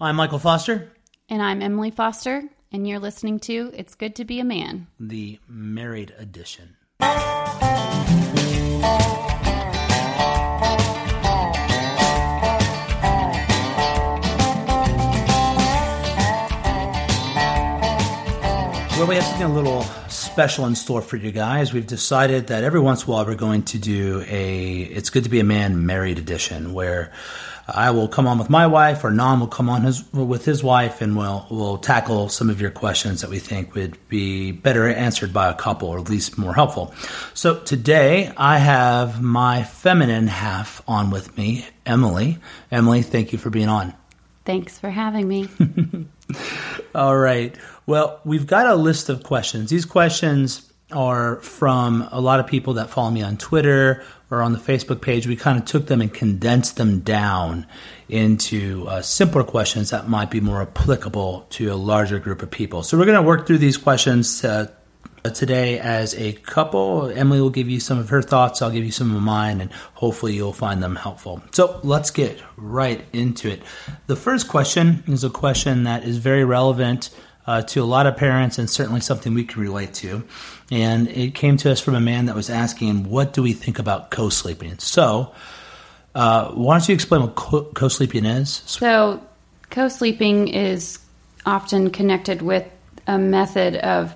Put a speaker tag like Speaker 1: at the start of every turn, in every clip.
Speaker 1: I'm Michael Foster,
Speaker 2: And I'm Emily Foster, and you're listening to It's Good to Be a Man.
Speaker 1: the married edition. Well, we have something a little special in store for you guys. We've decided that every once in a while we're going to do a It's Good to Be a Man married edition where I will come on with my wife or Bnonn will come on his, with his wife and we'll, we'll tackle some of your questions that we think would be better answered by a couple or at least more helpful. So today I have my feminine half on with me, Emily. Emily, thank you for being on.
Speaker 2: Thanks for having me.
Speaker 1: All right. Well, we've got a list of questions. These questions are from a lot of people that follow me on Twitter or on the Facebook page. We kind of took them and condensed them down into uh, simpler questions that might be more applicable to a larger group of people. So we're going to work through these questions uh, today as a couple. Emily will give you some of her thoughts. I'll give you some of mine, and hopefully you'll find them helpful. So let's get right into it. The first question is a question that is very relevant uh, to a lot of parents and certainly something we can relate to. And it came to us from a man that was asking, What do we think about co sleeping? So, uh, why don't you explain what co sleeping is?
Speaker 2: So, co sleeping is often connected with a method of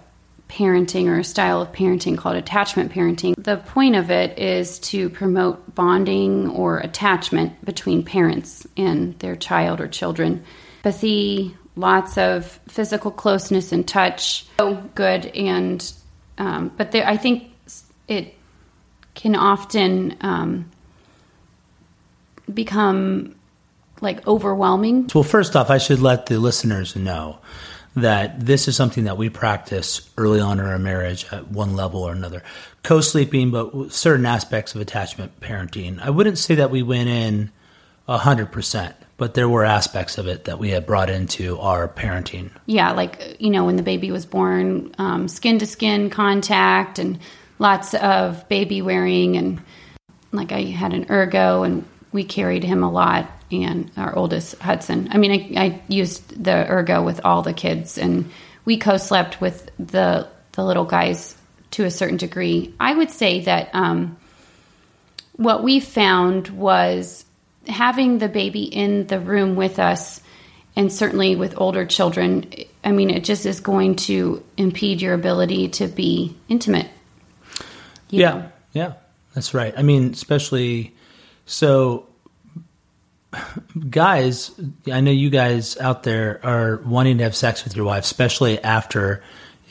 Speaker 2: parenting or a style of parenting called attachment parenting. The point of it is to promote bonding or attachment between parents and their child or children. Empathy, lots of physical closeness and touch. So good and um, but there, I think it can often um, become like overwhelming.
Speaker 1: Well, first off, I should let the listeners know that this is something that we practice early on in our marriage at one level or another. Co sleeping, but certain aspects of attachment parenting. I wouldn't say that we went in 100%, but there were aspects of it that we had brought into our parenting.
Speaker 2: Yeah, like, you know, when the baby was born, um, skin to skin contact and lots of baby wearing. And like, I had an ergo and we carried him a lot. And our oldest, Hudson. I mean, I, I used the ergo with all the kids and we co slept with the, the little guys to a certain degree. I would say that um, what we found was having the baby in the room with us and certainly with older children i mean it just is going to impede your ability to be intimate
Speaker 1: Yeah,
Speaker 2: know?
Speaker 1: yeah, that's right. I mean, especially so, guys. I know you guys out there are wanting to have sex with your wife, especially after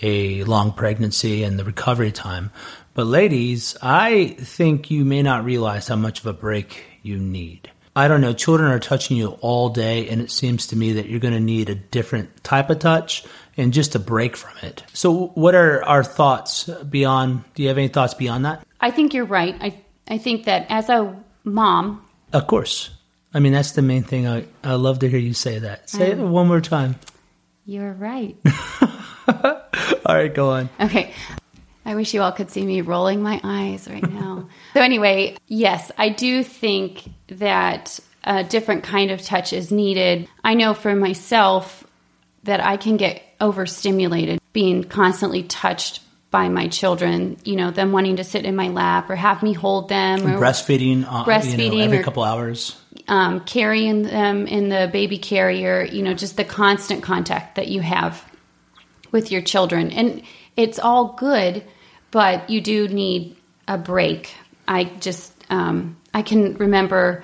Speaker 1: a long pregnancy and the recovery time. But ladies, I think you may not realize how much of a break you need. I don't know. Children are touching you all day, and it seems to me that you're going to need a different type of touch and just a break from it. So, what are our thoughts beyond? Do you have any thoughts beyond that?
Speaker 2: i think you're right i i think that as a mom
Speaker 1: Of course. I mean, that's the main thing. I, I love to hear you say that. Say it um, one more time.
Speaker 2: you're right
Speaker 1: All right, go on.
Speaker 2: Okay. I wish you all could see me rolling my eyes right now. so, anyway, yes, I do think that a different kind of touch is needed. I know for myself that I can get overstimulated being constantly touched by my children, you know, them wanting to sit in my lap or have me hold them or
Speaker 1: Breastfeeding, uh, you know,
Speaker 2: Breastfeeding
Speaker 1: every
Speaker 2: or-
Speaker 1: couple hours.
Speaker 2: um, carrying them in the baby carrier, you know, just the constant contact that you have with your children. And it's all good, but you do need a break. I just, um, I can remember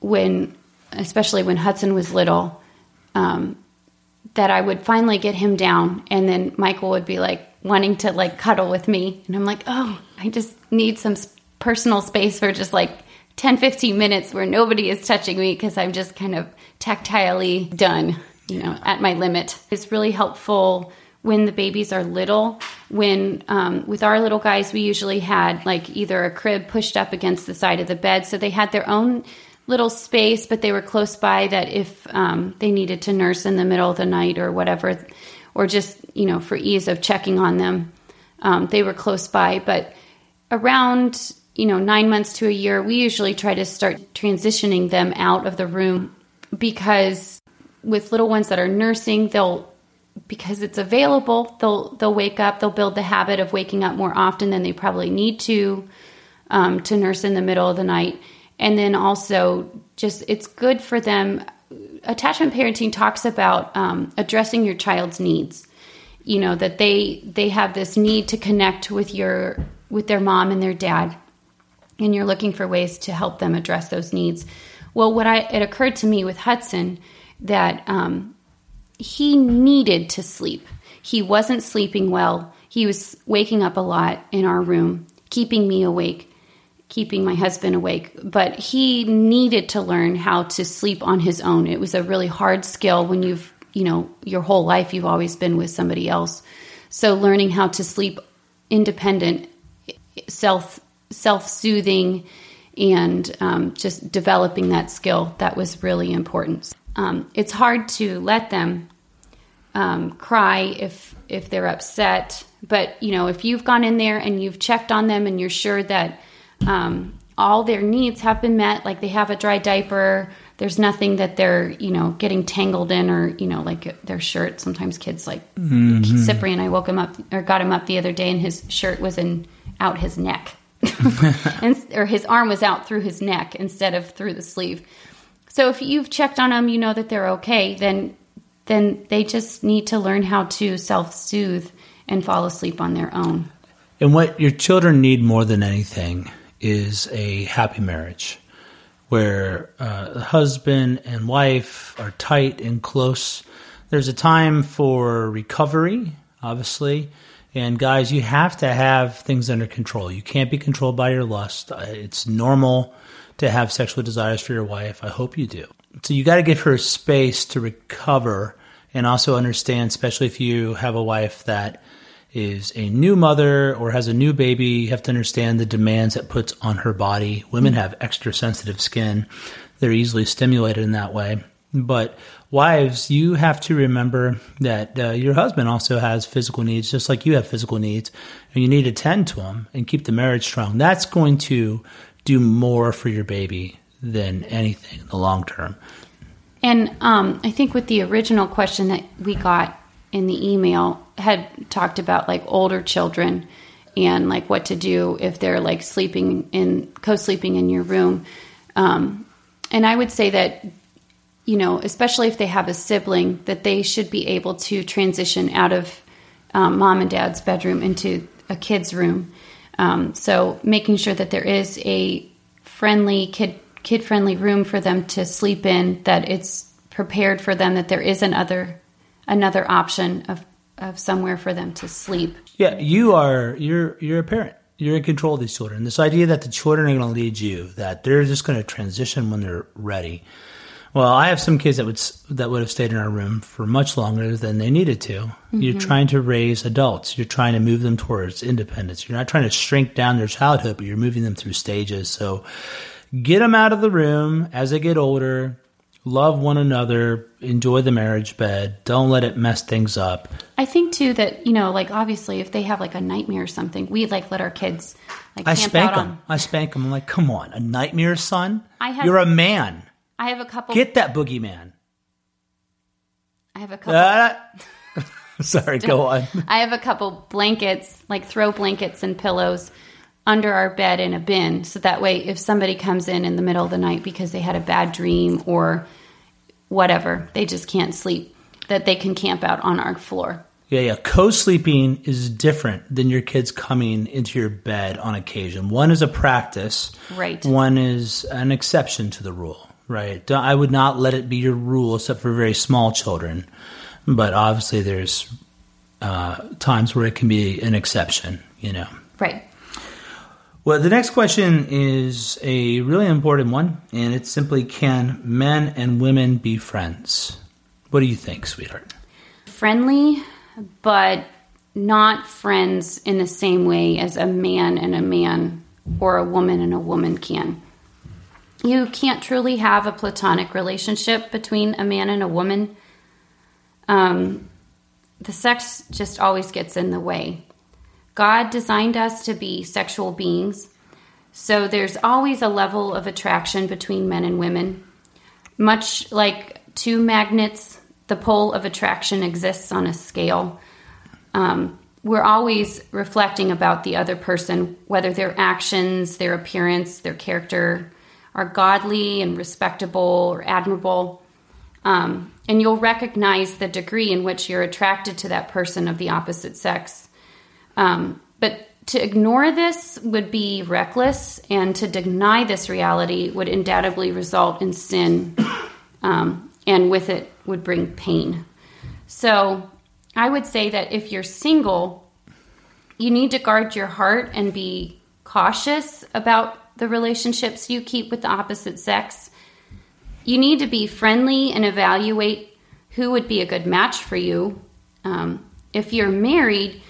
Speaker 2: when, especially when Hudson was little, um, that I would finally get him down, and then Michael would be like wanting to like cuddle with me, and I'm like, oh, I just need some personal space for just like 10, 15 minutes where nobody is touching me because I'm just kind of tactilely done, you know, at my limit. It's really helpful when the babies are little. When um, with our little guys, we usually had like either a crib pushed up against the side of the bed, so they had their own little space, but they were close by that if um, they needed to nurse in the middle of the night or whatever, or just you know for ease of checking on them, um, they were close by. But around you know nine months to a year, we usually try to start transitioning them out of the room because with little ones that are nursing, they'll because it's available, they'll they'll wake up. They'll build the habit of waking up more often than they probably need to um, to nurse in the middle of the night. And then also, just it's good for them. Attachment parenting talks about um, addressing your child's needs. You know that they they have this need to connect with your with their mom and their dad, and you're looking for ways to help them address those needs. Well, what I it occurred to me with Hudson that um, he needed to sleep. He wasn't sleeping well. He was waking up a lot in our room, keeping me awake, keeping my husband awake. But he needed to learn how to sleep on his own. It was a really hard skill when you've, you know, your whole life you've always been with somebody else. So learning how to sleep independent, self self soothing, and um, just developing that skill that was really important um, it's hard to let them um, cry if if they're upset. But you know, if you've gone in there and you've checked on them and you're sure that um, all their needs have been met, like they have a dry diaper, there's nothing that they're you know getting tangled in, or you know, like their shirt. Sometimes kids like mm-hmm. Cyprian. I woke him up or got him up the other day, and his shirt was in out his neck. and, or his arm was out through his neck instead of through the sleeve. So if you've checked on them, you know that they're okay, then then they just need to learn how to self-soothe and fall asleep on their own.
Speaker 1: And what your children need more than anything is a happy marriage where uh, husband and wife are tight and close. There's a time for recovery, obviously. And guys, you have to have things under control. You can't be controlled by your lust. Uh, it's normal to have sexual desires for your wife. I hope you do. So you got to give her space to recover and also understand, especially if you have a wife that is a new mother or has a new baby, you have to understand the demands that puts on her body. Women have extra sensitive skin. They're easily stimulated in that way. But wives, you have to remember that uh, your husband also has physical needs, just like you have physical needs, and you need to tend to them and keep the marriage strong. That's going to do more for your baby than anything in the long term.
Speaker 2: And um, I think with the original question that we got in the email had talked about like older children and like what to do if they're like sleeping in co-sleeping in your room. Um, and I would say that you know, especially if they have a sibling, that they should be able to transition out of um, mom and dad's bedroom into a kid's room um, so making sure that there is a friendly kid kid friendly room for them to sleep in, that it's prepared for them, that there is another another option of of somewhere for them to sleep.
Speaker 1: Yeah, you are you're you're a parent. You're in control of these children. This idea that the children are going to lead you, that they're just going to transition when they're ready. Well, I have some kids that would that would have stayed in our room for much longer than they needed to. Mm-hmm. You're trying to raise adults. You're trying to move them towards independence. You're not trying to shrink down their childhood, but you're moving them through stages. So, get them out of the room as they get older. Love one another. Enjoy the marriage bed. Don't let it mess things up.
Speaker 2: I think too that you know, like obviously, if they have like a nightmare or something, we like let our kids like
Speaker 1: I spank them. On. I spank them. I'm like, come on, a nightmare, son. I have, You're a man.
Speaker 2: I have a couple.
Speaker 1: Get that boogeyman.
Speaker 2: I have a couple. Uh,
Speaker 1: sorry, go on.
Speaker 2: I have a couple blankets, like throw blankets and pillows under our bed in a bin. So that way, if somebody comes in in the middle of the night because they had a bad dream or whatever, they just can't sleep, that they can camp out on our floor.
Speaker 1: Yeah, yeah. Co sleeping is different than your kids coming into your bed on occasion. One is a practice,
Speaker 2: right?
Speaker 1: One is an exception to the rule. Right. I would not let it be your rule, except for very small children. But obviously, there's uh, times where it can be an exception. You know.
Speaker 2: Right.
Speaker 1: Well, the next question is a really important one, and it's simply: Can men and women be friends? What do you think, sweetheart?
Speaker 2: Friendly, but not friends in the same way as a man and a man or a woman and a woman can you can't truly have a platonic relationship between a man and a woman. Um, the sex just always gets in the way. God designed us to be sexual beings, so there's always a level of attraction between men and women. Much like two magnets, the pole of attraction exists on a scale. Um, we're always reflecting about the other person, whether their actions, their appearance, their character are godly and respectable or admirable. Um, and you'll recognize the degree in which you're attracted to that person of the opposite sex. Um, but to ignore this would be reckless, and to deny this reality would undoubtedly result in sin, um, and with it would bring pain. So, I would say that if you're single, you need to guard your heart and be cautious about the relationships you keep with the opposite sex. You need to be friendly and evaluate who would be a good match for you. Um, if you're married,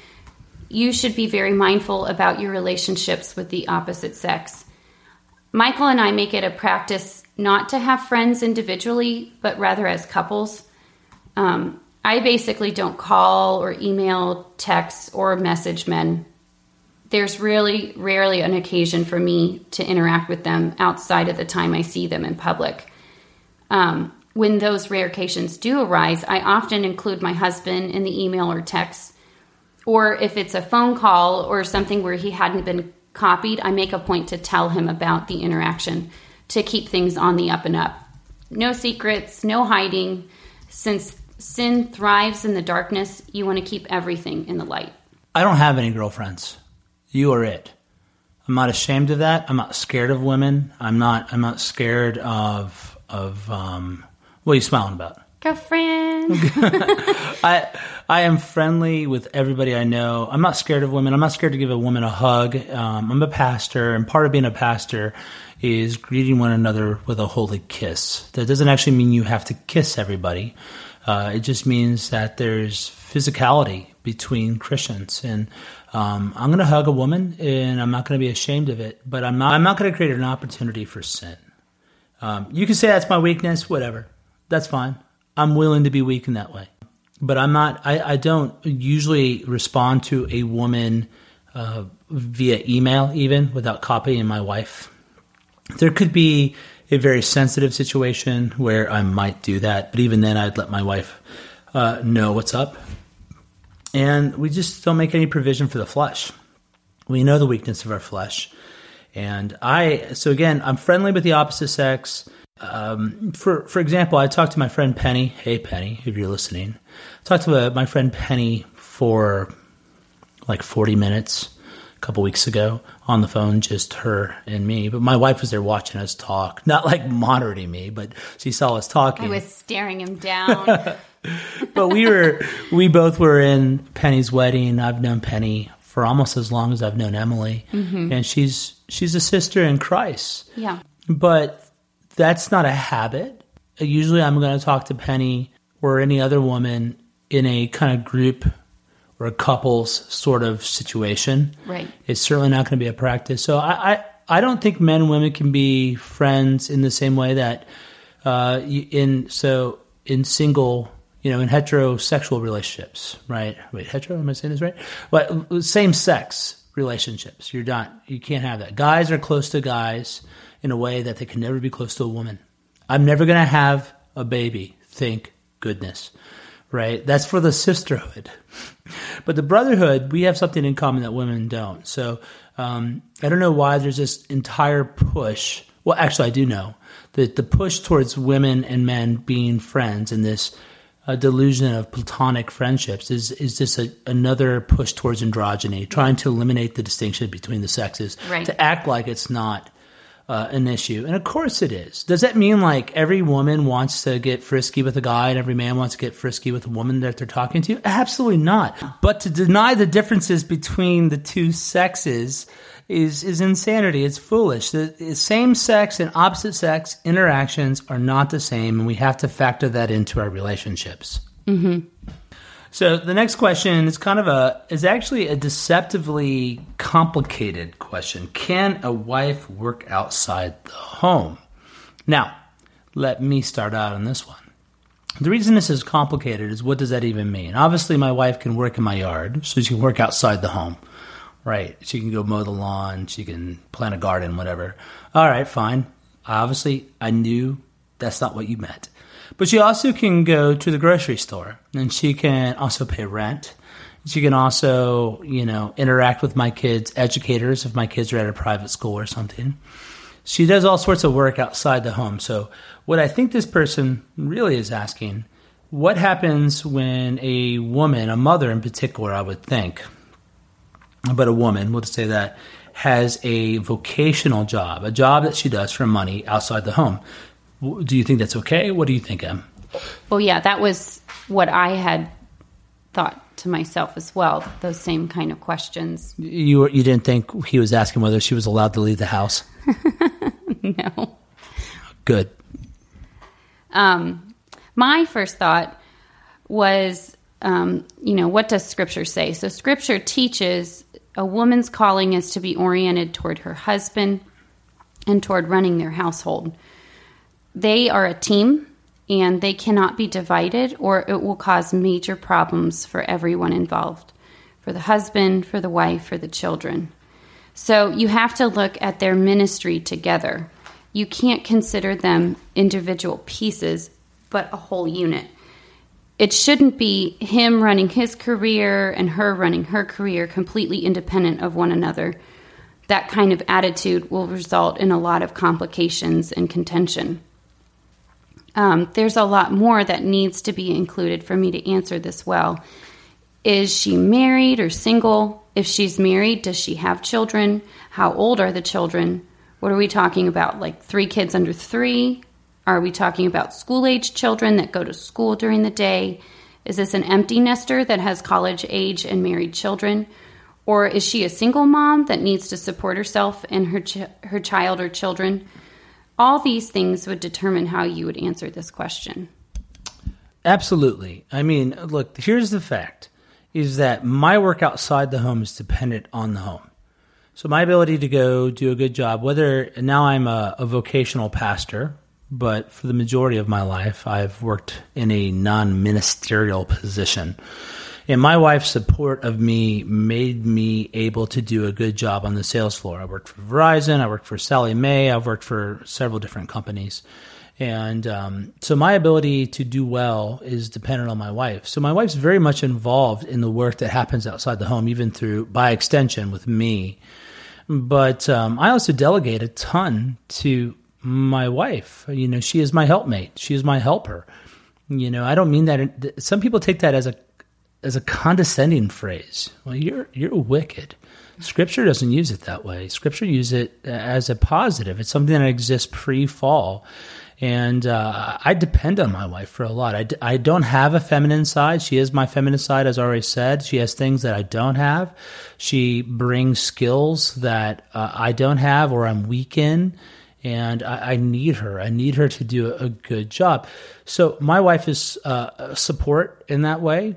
Speaker 2: you should be very mindful about your relationships with the opposite sex. Michael and I make it a practice not to have friends individually, but rather as couples. Um, I basically don't call or email, text, or message men. There's really rarely an occasion for me to interact with them outside of the time I see them in public. Um, when those rare occasions do arise, I often include my husband in the email or text or if it's a phone call or something where he hadn't been copied, I make a point to tell him about the interaction to keep things on the up and up. No secrets, no hiding. Since sin thrives in the darkness, you want to keep everything in the light.
Speaker 1: I don't have any girlfriends. You are it. I'm not ashamed of that. I'm not scared of women. I'm not. I'm not scared of of. Um, what are you smiling about?
Speaker 2: Girlfriend.
Speaker 1: I I am friendly with everybody I know. I'm not scared of women. I'm not scared to give a woman a hug. Um, I'm a pastor, and part of being a pastor is greeting one another with a holy kiss. That doesn't actually mean you have to kiss everybody. Uh, it just means that there's physicality between Christians, and um, I'm going to hug a woman, and I'm not going to be ashamed of it. But I'm not. I'm not going to create an opportunity for sin. Um, you can say that's my weakness, whatever. That's fine. I'm willing to be weak in that way but I'm not. I, I don't usually respond to a woman uh, via email, even without copying my wife. There could be a very sensitive situation where I might do that, but even then, I'd let my wife uh, know what's up. And we just don't make any provision for the flesh. We know the weakness of our flesh. And I, so again, I'm friendly with the opposite sex. Um, for for example, I talked to my friend Penny. Hey, Penny, if you're listening, I talked to uh, my friend Penny for like 40 minutes a couple weeks ago on the phone, just her and me. But my wife was there watching us talk, not like monitoring me, but she saw us talking.
Speaker 2: I was staring him down.
Speaker 1: but we were, we both were in Penny's wedding. I've known Penny for almost as long as I've known Emily, mm-hmm. and she's she's a sister in Christ.
Speaker 2: Yeah.
Speaker 1: But that's not a habit. Usually I'm going to talk to Penny or any other woman in a kind of group or a couples sort of situation.
Speaker 2: Right.
Speaker 1: It's certainly not going to be a practice. So I, I, I don't think men and women can be friends in the same way that uh, in so in single you know in heterosexual relationships right wait hetero am i saying this right but same sex relationships you're not you can't have that guys are close to guys in a way that they can never be close to a woman. I'm never going to have a baby. Thank goodness. Right? That's for the sisterhood. But the brotherhood, we have something in common that women don't. So um, I don't know why there's this entire push. Well, actually, I do know that the push towards women and men being friends in this uh, delusion of platonic friendships is is just a, another push towards androgyny, trying to eliminate the distinction between the sexes,
Speaker 2: right.
Speaker 1: to act like it's not uh, an issue. And of course it is. Does that mean like every woman wants to get frisky with a guy and every man wants to get frisky with a woman that they're talking to? Absolutely not. But to deny the differences between the two sexes is is insanity. It's foolish. The same sex and opposite sex interactions are not the same, and we have to factor that into our relationships.
Speaker 2: Mm-hmm.
Speaker 1: So the next question is kind of a is actually a deceptively complicated question. Can a wife work outside the home? Now, let me start out on this one. The reason this is complicated is what does that even mean? Obviously, my wife can work in my yard, so she can work outside the home. Right. She can go mow the lawn, she can plant a garden, whatever. All right, fine. Obviously, I knew that's not what you meant. But she also can go to the grocery store and she can also pay rent. She can also, you know, interact with my kids' educators if my kids are at a private school or something. She does all sorts of work outside the home. So, what I think this person really is asking what happens when a woman, a mother in particular, I would think, but a woman, we'll just say that, has a vocational job, a job that she does for money outside the home. Do you think that's okay? What do you think, Em?
Speaker 2: Well, yeah, that was what I had thought to myself as well. Those same kind of questions.
Speaker 1: You were, you didn't think he was asking whether she was allowed to leave the house?
Speaker 2: no.
Speaker 1: Good.
Speaker 2: Um, my first thought was, um, you know, what does Scripture say? So Scripture teaches a woman's calling is to be oriented toward her husband and toward running their household. They are a team and they cannot be divided or it will cause major problems for everyone involved for the husband, for the wife, for the children. So you have to look at their ministry together. You can't consider them individual pieces, but a whole unit it shouldn't be him running his career and her running her career completely independent of one another. That kind of attitude will result in a lot of complications and contention. Um, there's a lot more that needs to be included for me to answer this well. Is she married or single? If she's married, does she have children? How old are the children? What are we talking about? Like three kids under three? Are we talking about school age children that go to school during the day? Is this an empty nester that has college age and married children? Or is she a single mom that needs to support herself and her, ch- her child or children? All these things would determine how you would answer this question.
Speaker 1: Absolutely. I mean, look, here's the fact is that my work outside the home is dependent on the home. So my ability to go do a good job, whether now I'm a, a vocational pastor, but for the majority of my life, I've worked in a non ministerial position. And my wife's support of me made me able to do a good job on the sales floor. I worked for Verizon, I worked for Sallie Mae, I've worked for several different companies. And um, so my ability to do well is dependent on my wife. So my wife's very much involved in the work that happens outside the home, even through, by extension, with me. But um, I also delegate a ton to my wife. You know, she is my helpmate. She is my helper. You know, I don't mean that. Some people take that as a as a condescending phrase. Well, you're you're wicked. Scripture doesn't use it that way. Scripture uses it as a positive. It's something that exists pre-fall, and uh, I depend on my wife for a lot. I d- I don't have a feminine side. She is my feminine side, as I already said. She has things that I don't have. She brings skills that uh, I don't have or I'm weak in and I, I, need her. I need her to do a, good job. So my wife is uh, support in that way,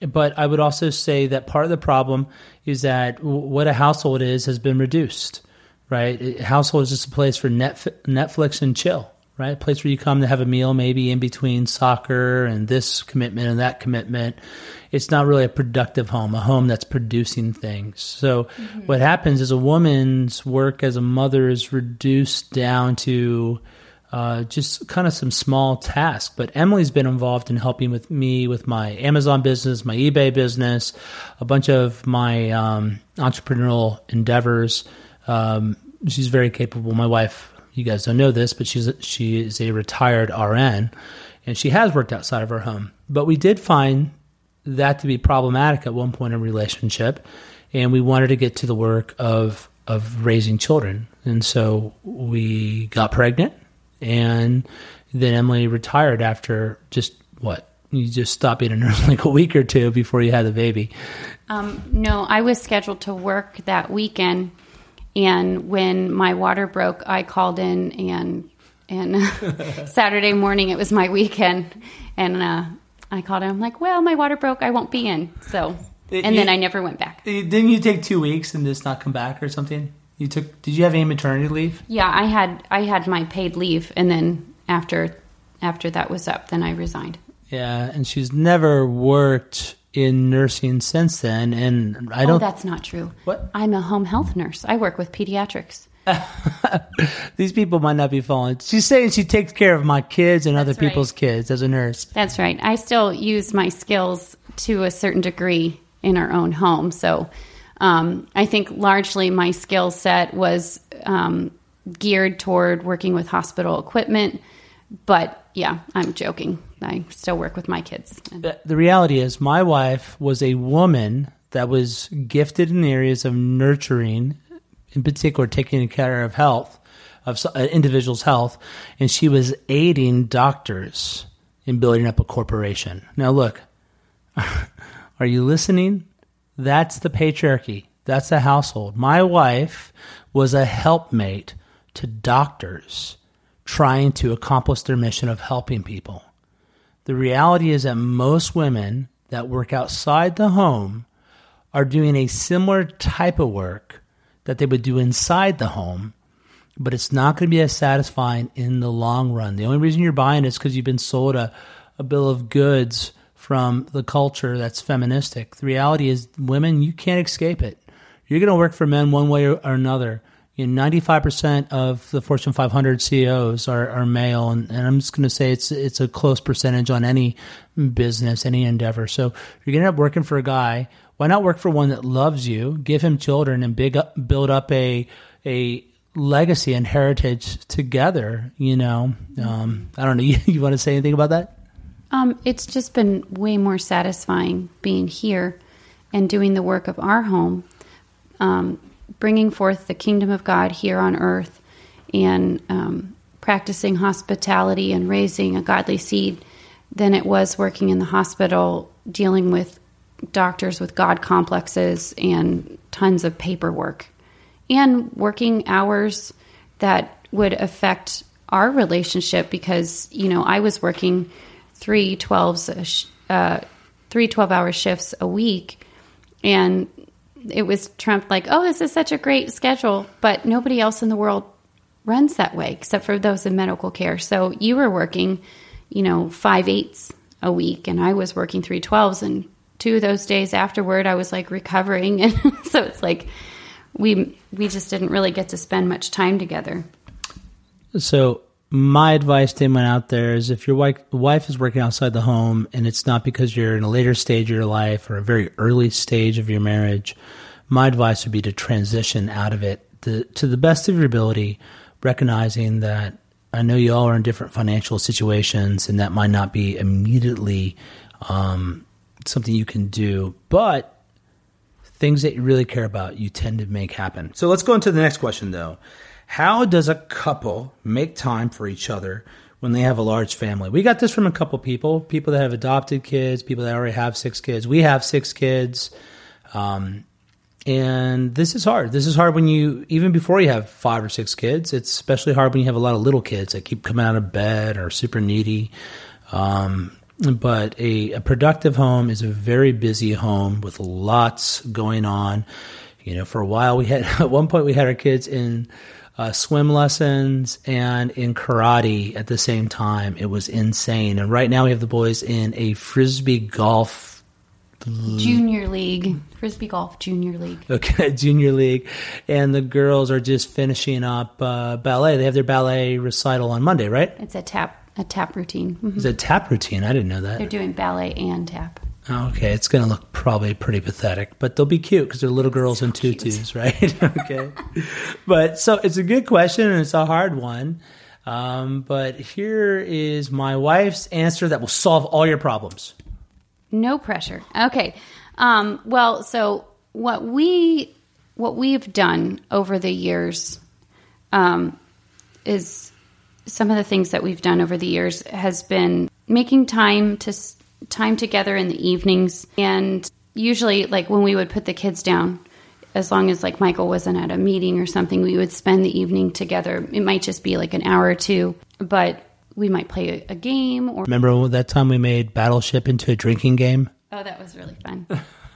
Speaker 1: but I would also say that part of the problem is that what a household is has been reduced. Right, a household is just a place for Netflix and chill. Right, a place where you come to have a meal, maybe in between soccer and this commitment and that commitment it's not really a productive home, a home that's producing things. So mm-hmm. what happens is a woman's work as a mother is reduced down to uh, just kind of some small tasks. But Emily's been involved in helping with me with my Amazon business, my eBay business, a bunch of my um, entrepreneurial endeavors. Um, she's very capable. My wife, you guys don't know this, but she's she is a retired RN, and she has worked outside of her home. But we did find that to be problematic at one point in relationship, and we wanted to get to the work of of raising children, and so we got pregnant, and then Emily retired after just what you just stopped being a nurse like a week or two before you had the baby.
Speaker 2: Um, no, I was scheduled to work that weekend, and when my water broke, I called in and and Saturday morning it was my weekend, and uh, I called him. I'm like, well, my water broke. I won't be in. So, and you, then I never went back.
Speaker 1: Didn't you take two weeks and just not come back or something? You took? Did you have any maternity leave?
Speaker 2: Yeah, I had. I had my paid leave, and then after after that was up, then I resigned.
Speaker 1: Yeah, and she's never worked in nursing since then, and I oh, don't. Oh,
Speaker 2: that's not true.
Speaker 1: What?
Speaker 2: I'm a home health nurse. I work with pediatrics.
Speaker 1: These people might not be following. She's saying she takes care of my kids and other
Speaker 2: right.
Speaker 1: people's kids as a nurse.
Speaker 2: That's right. I still use my skills to a certain degree in our own home. So um, I think largely my skill set was um, geared toward working with hospital equipment. But yeah, I'm joking. I still work with my kids.
Speaker 1: The the reality is, my wife was a woman that was gifted in the areas of nurturing, in particular, taking care of health, of an uh, individual's health, and she was aiding doctors in building up a corporation. Now, look, are you listening? That's the patriarchy. That's the household. My wife was a helpmate to doctors trying to accomplish their mission of helping people. The reality is that most women that work outside the home are doing a similar type of work that they would do inside the home, but it's not going to be as satisfying in the long run. The only reason you're buying is because you've been sold a, a bill of goods from the culture that's feministic. The reality is, women, you can't escape it. You're going to work for men one way or another. You know, 95% of the Fortune 500 CEOs are, are male, and, and I'm just going to say it's it's a close percentage on any business, any endeavor. So you're going to end up working for a guy. Why not work for one that loves you, give him children, and big up, build up a a legacy and heritage together? You know, um, I don't know. You, you want to say anything about that?
Speaker 2: Um, it's just been way more satisfying being here and doing the work of our home, um, bringing forth the kingdom of God here on earth, and um, practicing hospitality and raising a godly seed than it was working in the hospital dealing with doctors with God complexes and tons of paperwork and working hours that would affect our relationship because you know I was working three 12s a sh- uh, three 12 hour shifts a week and it was Trump like oh this is such a great schedule but nobody else in the world runs that way except for those in medical care. So you were working you know five eights a week and I was working three 12s and two of those days afterward I was like recovering and so it's like we we just didn't really get to spend much time together.
Speaker 1: So my advice to anyone out there is if your wife, wife is working outside the home and it's not because you're in a later stage of your life or a very early stage of your marriage, my advice would be to transition out of it to, to the best of your ability, recognizing that I know you all are in different financial situations and that might not be immediately um, something you can do, but things that you really care about, you tend to make happen. So let's go into the next question though. How does a couple make time for each other when they have a large family? We got this from a couple people, people that have adopted kids, people that already have six kids. We have six kids. Um, and this is hard. This is hard when you, even before you have five or six kids, it's especially hard when you have a lot of little kids that keep coming out of bed or super needy. Um, but a, a productive home is a very busy home with lots going on. You know, for a while we had, at one point we had our kids in uh, swim lessons and in karate at the same time. It was insane. And right now we have the boys in a frisbee golf
Speaker 2: Junior league, frisbee golf junior league.
Speaker 1: okay, junior league, and the girls are just finishing up uh, ballet. They have their ballet recital on Monday, right?
Speaker 2: It's a tap a tap routine. Mhm.
Speaker 1: It's a tap routine. I didn't know that.
Speaker 2: They're doing ballet and tap.
Speaker 1: Okay, it's going to look probably pretty pathetic, but they'll be cute because they're little girls in tutus, right? okay, but so it's a good question and it's a hard one. Um, but here is my wife's answer that will solve all your problems.
Speaker 2: No pressure. Okay. Um, well, so what we what we've done over the years um, is some of the things that we've done over the years has been making time to time together in the evenings, and usually like when we would put the kids down. As long as like Michael wasn't at a meeting or something, we would spend the evening together. It might just be like an hour or two, but we might play a, game or
Speaker 1: Remember that time we made Battleship into a drinking game?
Speaker 2: oh, that was really fun.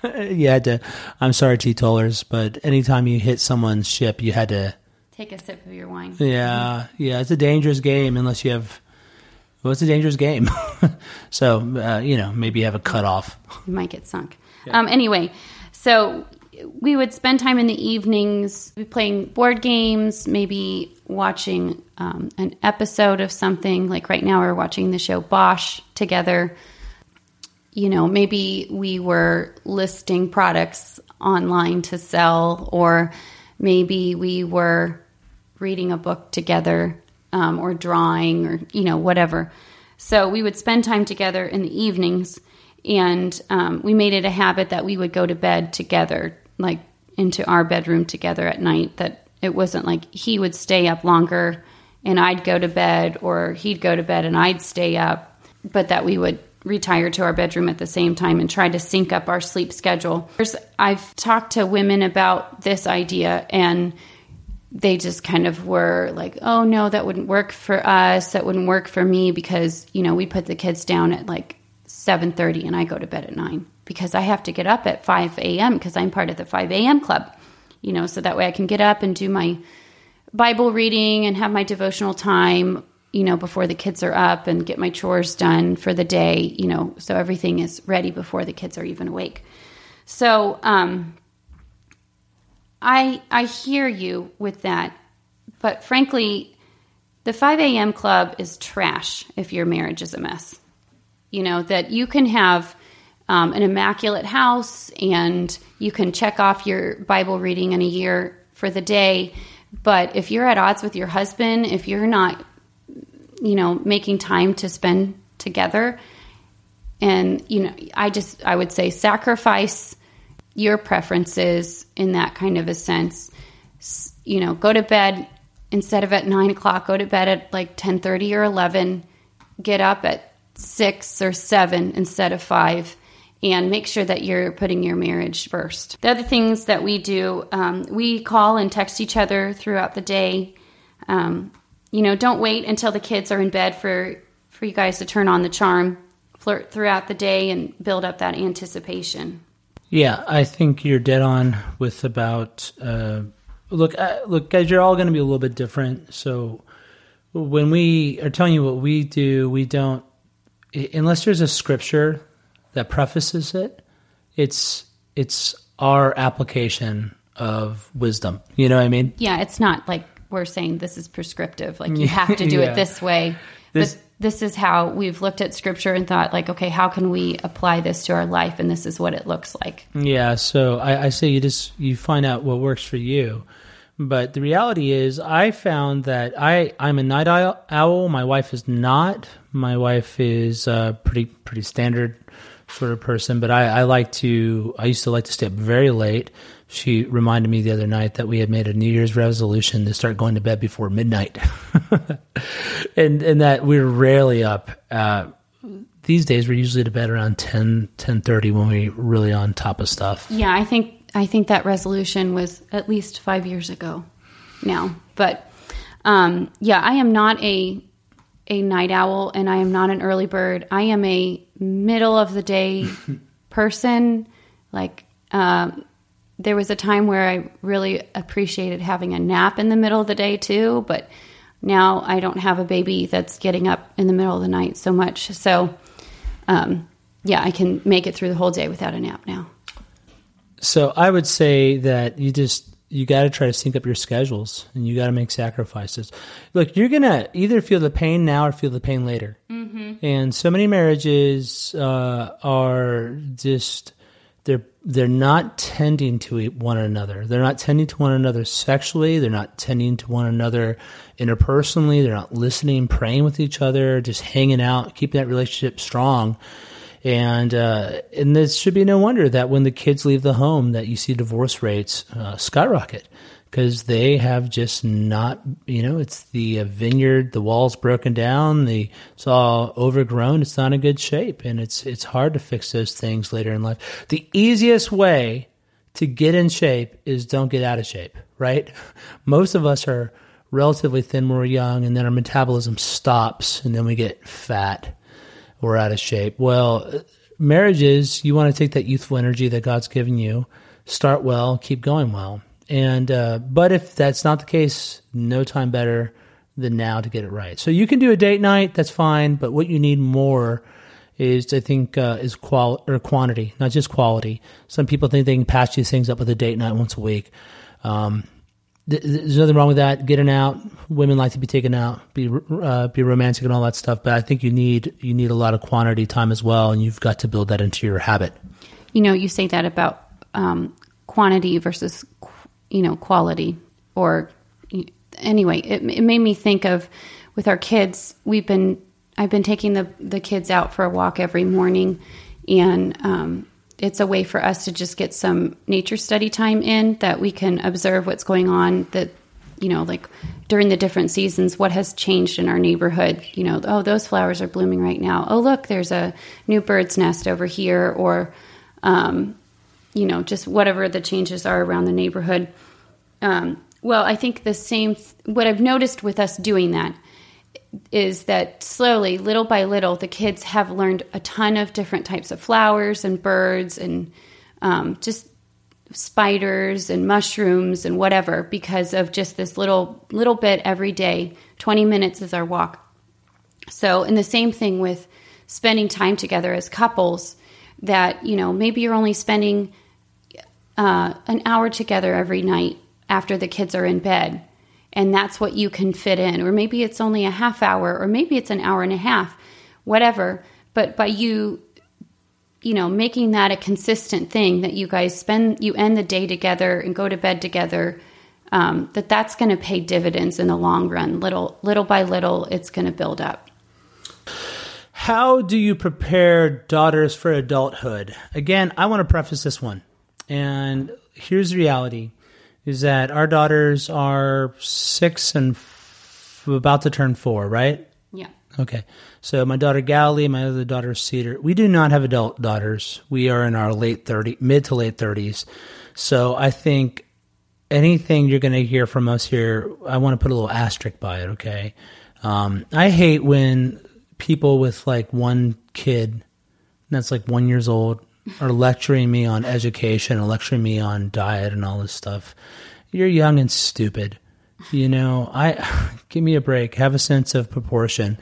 Speaker 1: you had to. I'm sorry, teetotalers, but anytime you hit someone's ship, you had to.
Speaker 2: Take a sip of your wine.
Speaker 1: Yeah, yeah, it's a dangerous game unless you have. Well, it's a dangerous game. so uh, you know, maybe you have a cutoff.
Speaker 2: You might get sunk. Um, anyway, so we would spend time in the evenings playing board games, maybe watching um, an episode of something. Like right now, we're watching the show Bosch together. You know, maybe we were listing products online to sell, or maybe we were reading a book together um, or drawing or, you know, whatever. So we would spend time together in the evenings and um, we made it a habit that we would go to bed together, like into our bedroom together at night. That it wasn't like he would stay up longer and I'd go to bed, or he'd go to bed and I'd stay up, but that we would retire to our bedroom at the same time and try to sync up our sleep schedule. I've talked to women about this idea and they just kind of were like, "Oh no, that wouldn't work for us. That wouldn't work for me because, you know, we put the kids down at like 7:30 and I go to bed at 9 because I have to get up at 5 a.m. because I'm part of the 5 a.m. club. You know, so that way I can get up and do my Bible reading and have my devotional time, you know, before the kids are up and get my chores done for the day, you know, so everything is ready before the kids are even awake. So, um, I I hear you with that, but frankly, the 5 a.m. club is trash if your marriage is a mess you know, that you can have um, an immaculate house and you can check off your Bible reading in a year for the day. But if you're at odds with your husband, if you're not, you know, making time to spend together, and, you know, I just, I would say sacrifice your preferences in that kind of a sense. You know, go to bed instead of at nine o'clock, go to bed at like 10 30 or 11, get up at six or seven instead of five and make sure that you're putting your marriage first. The other things that we do, um, we call and text each other throughout the day. Um, you know, don't wait until the kids are in bed for for you guys to turn on the charm. Flirt throughout the day and build up that anticipation.
Speaker 1: Yeah, I think you're dead on with about. Uh, look, uh, look, guys, you're all going to be a little bit different. So when we are telling you what we do, we don't unless there's a scripture that prefaces it, it's it's our application of wisdom. You know what I mean?
Speaker 2: Yeah, it's not like we're saying this is prescriptive, like you have to do yeah. it this way. This, but this is how we've looked at scripture and thought, like, okay, how can we apply this to our life? And this is what it looks like.
Speaker 1: Yeah. So I, I say you just you find out what works for you. But the reality is, I found that I I'm a night owl. My wife is not. My wife is a pretty pretty standard sort of person. But I, I like to. I used to like to stay up very late. She reminded me the other night that we had made a New Year's resolution to start going to bed before midnight, and and that we're rarely up. Uh, these days, we're usually to bed around 10, 10.30 when we're really on top of stuff.
Speaker 2: Yeah, I think I think that resolution was at least five years ago now. But um, yeah, I am not a a night owl and I am not an early bird. I am a middle of the day person. Like um, there was a time where I really appreciated having a nap in the middle of the day too, but now I don't have a baby that's getting up in the middle of the night so much. So um, yeah, I can make it through the whole day without a nap now.
Speaker 1: So I would say that you just you got to try to sync up your schedules and you got to make sacrifices. Look, you're gonna either feel the pain now or feel the pain later. Mm-hmm. And so many marriages uh, are just they're not tending to one another. They're not tending to one another sexually. They're not tending to one another interpersonally. They're not listening, praying with each other, just hanging out, keeping that relationship strong. And uh, and this should be no wonder that when the kids leave the home, that you see divorce rates uh, skyrocket because they have just not, you know, it's the uh, vineyard, the walls broken down, the it's all overgrown, it's not in good shape, and it's it's hard to fix those things later in life. The easiest way to get in shape is don't get out of shape, right? Most of us are relatively thin when we're young, and then our metabolism stops, and then we get fat we're out of shape. Well, marriages, you want to take that youthful energy that God's given you, start well, keep going well. And uh, but if that's not the case, no time better than now to get it right. So you can do a date night, that's fine. But what you need more is I think uh, is qual or quantity, not just quality. Some people think they can patch these things up with a date night once a week. Um, th- there's nothing wrong with that. Getting out, women like to be taken out, be uh, be romantic and all that stuff. But I think you need you need a lot of quantity time as well, and you've got to build that into your habit.
Speaker 2: You know, you say that about um, quantity versus you know quality, or anyway, it, it made me think of with our kids. We've been I've been taking the the kids out for a walk every morning, and um, it's a way for us to just get some nature study time in that we can observe what's going on. That you know, like during the different seasons, what has changed in our neighborhood? You know, oh, those flowers are blooming right now. Oh, look, there's a new bird's nest over here, or um, you know, just whatever the changes are around the neighborhood. Um, well, I think the same. Th- what I've noticed with us doing that is that slowly, little by little, the kids have learned a ton of different types of flowers and birds and um, just spiders and mushrooms and whatever because of just this little little bit every day. Twenty minutes is our walk. So, and the same thing with spending time together as couples. That you know, maybe you're only spending uh, an hour together every night after the kids are in bed and that's what you can fit in. Or maybe it's only a half hour, or maybe it's an hour and a half, whatever. But by you, you know, making that a consistent thing that you guys spend, you end the day together and go to bed together. Um, that that's going to pay dividends in the long run. Little little by little, it's going to build up.
Speaker 1: How do you prepare daughters for adulthood? Again, I want to preface this one, and here's the reality is that our daughters are six and f- about to turn four, right?
Speaker 2: Yeah.
Speaker 1: Okay. So my daughter Galilee, my other daughter Cedar. We do not have adult daughters. We are in our late 30, mid to late 30s. So I think anything you're going to hear from us here, I want to put a little asterisk by it, okay? Um, I hate when people with like one kid that's like one years old are lecturing me on education and lecturing me on diet and all this stuff. You're young and stupid. You know, I give me a break. Have a sense of proportion.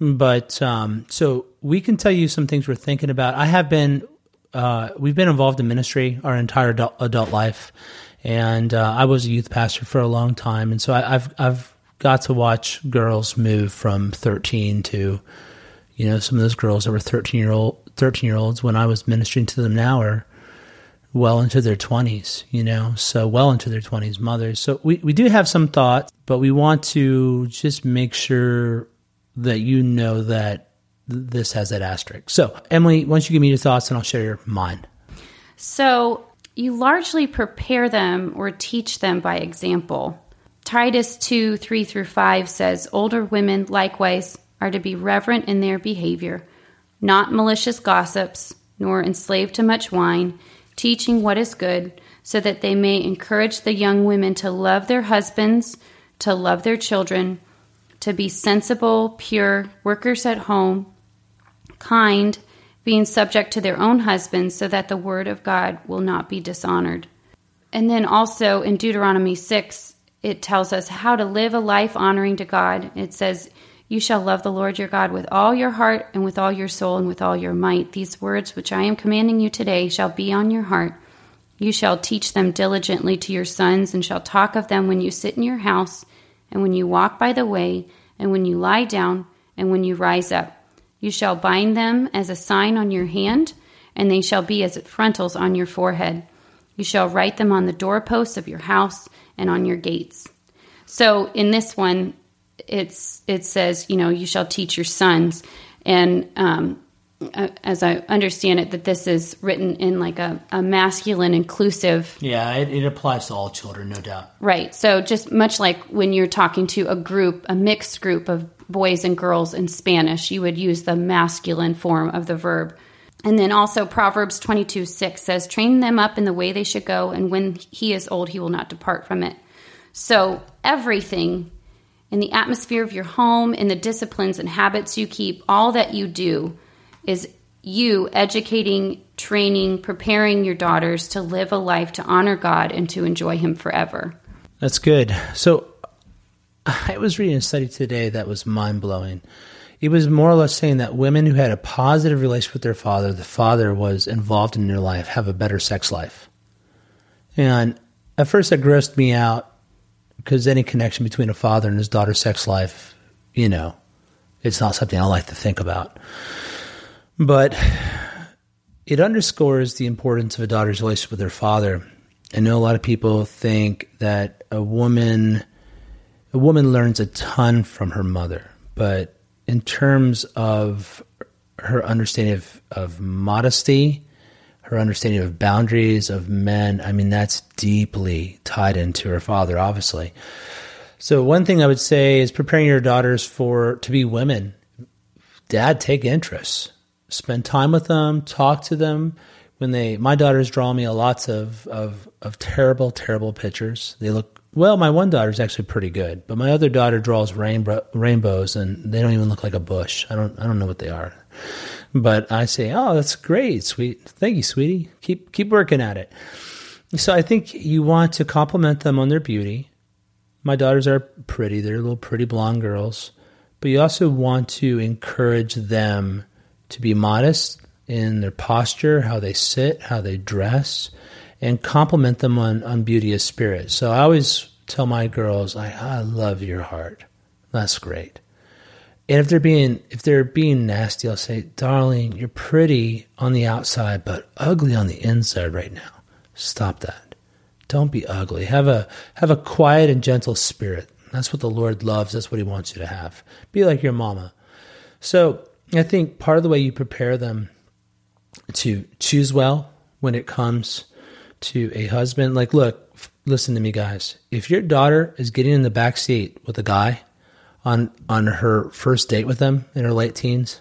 Speaker 1: But um, so we can tell you some things we're thinking about. I have been, uh, we've been involved in ministry our entire adult, adult life, and uh, I was a youth pastor for a long time, and so I, I've I've got to watch girls move from 13 to, you know, some of those girls that were 13 year old 13 year olds when I was ministering to them now are well into their 20s, you know, so well into their 20s, mothers. So we, we do have some thoughts, but we want to just make sure that you know that this has that asterisk. So, Emily, why don't you give me your thoughts and I'll share your mine.
Speaker 2: So, you largely prepare them or teach them by example. Titus 2 3 through 5 says, Older women likewise are to be reverent in their behavior not malicious gossips, nor enslaved to much wine, teaching what is good, so that they may encourage the young women to love their husbands, to love their children, to be sensible, pure, workers at home, kind, being subject to their own husbands, so that the word of God will not be dishonored. And then also in Deuteronomy 6, it tells us how to live a life honoring to God. It says, you shall love the Lord your God with all your heart and with all your soul and with all your might. These words which I am commanding you today shall be on your heart. You shall teach them diligently to your sons, and shall talk of them when you sit in your house, and when you walk by the way, and when you lie down, and when you rise up. You shall bind them as a sign on your hand, and they shall be as frontals on your forehead. You shall write them on the doorposts of your house and on your gates. So, in this one, it's it says you know you shall teach your sons and um, as I understand it, that this is written in like a, a masculine inclusive.
Speaker 1: Yeah, it, it, applies to all children, no doubt.
Speaker 2: Right. So just much like when you're talking to a group, a mixed group of boys and girls in Spanish, you would use the masculine form of the verb. And then also Proverbs 22 6 says, Train them up in the way they should go, and when he is old, he will not depart from it. So everything in the atmosphere of your home, in the disciplines and habits you keep, all that you do is you educating, training, preparing your daughters to live a life to honor God and to enjoy Him forever.
Speaker 1: That's good. So I was reading a study today that was mind blowing. it was more or less saying that women who had a positive relationship with their father, the father was involved in their life, have a better sex life. And at first, it grossed me out because any connection between a father and his daughter's sex life, you know, it's not something I like to think about. But it underscores the importance of a daughter's relationship with her father. I know a lot of people think that a woman a woman learns a ton from her mother, but in terms of her understanding of, of modesty, her understanding of boundaries of men, I mean, that's deeply tied into her father, obviously. So one thing I would say is preparing your daughters for to be women. Dad, take interest. Spend time with them, talk to them. When they my daughters draw me lots of, of of terrible, terrible pictures. They look well, my one daughter is actually pretty good, but my other daughter draws rainbow, rainbows, and they don't even look like a bush. I don't, I don't know what they are. But I say, oh, that's great, sweet. Thank you, sweetie. Keep, keep working at it. So I think you want to compliment them on their beauty. My daughters are pretty; they're little pretty blonde girls. But you also want to encourage them to be modest in their posture, how they sit, how they dress and compliment them on, on beauty of spirit. So I always tell my girls, I, I love your heart. That's great. And if they're being if they're being nasty, I'll say, darling, you're pretty on the outside, but ugly on the inside right now. Stop that. Don't be ugly. Have a have a quiet and gentle spirit. That's what the Lord loves. That's what He wants you to have. Be like your mama. So I think part of the way you prepare them to choose well when it comes to a husband, like, look, listen to me, guys. If your daughter is getting in the back seat with a guy on on her first date with them in her late teens,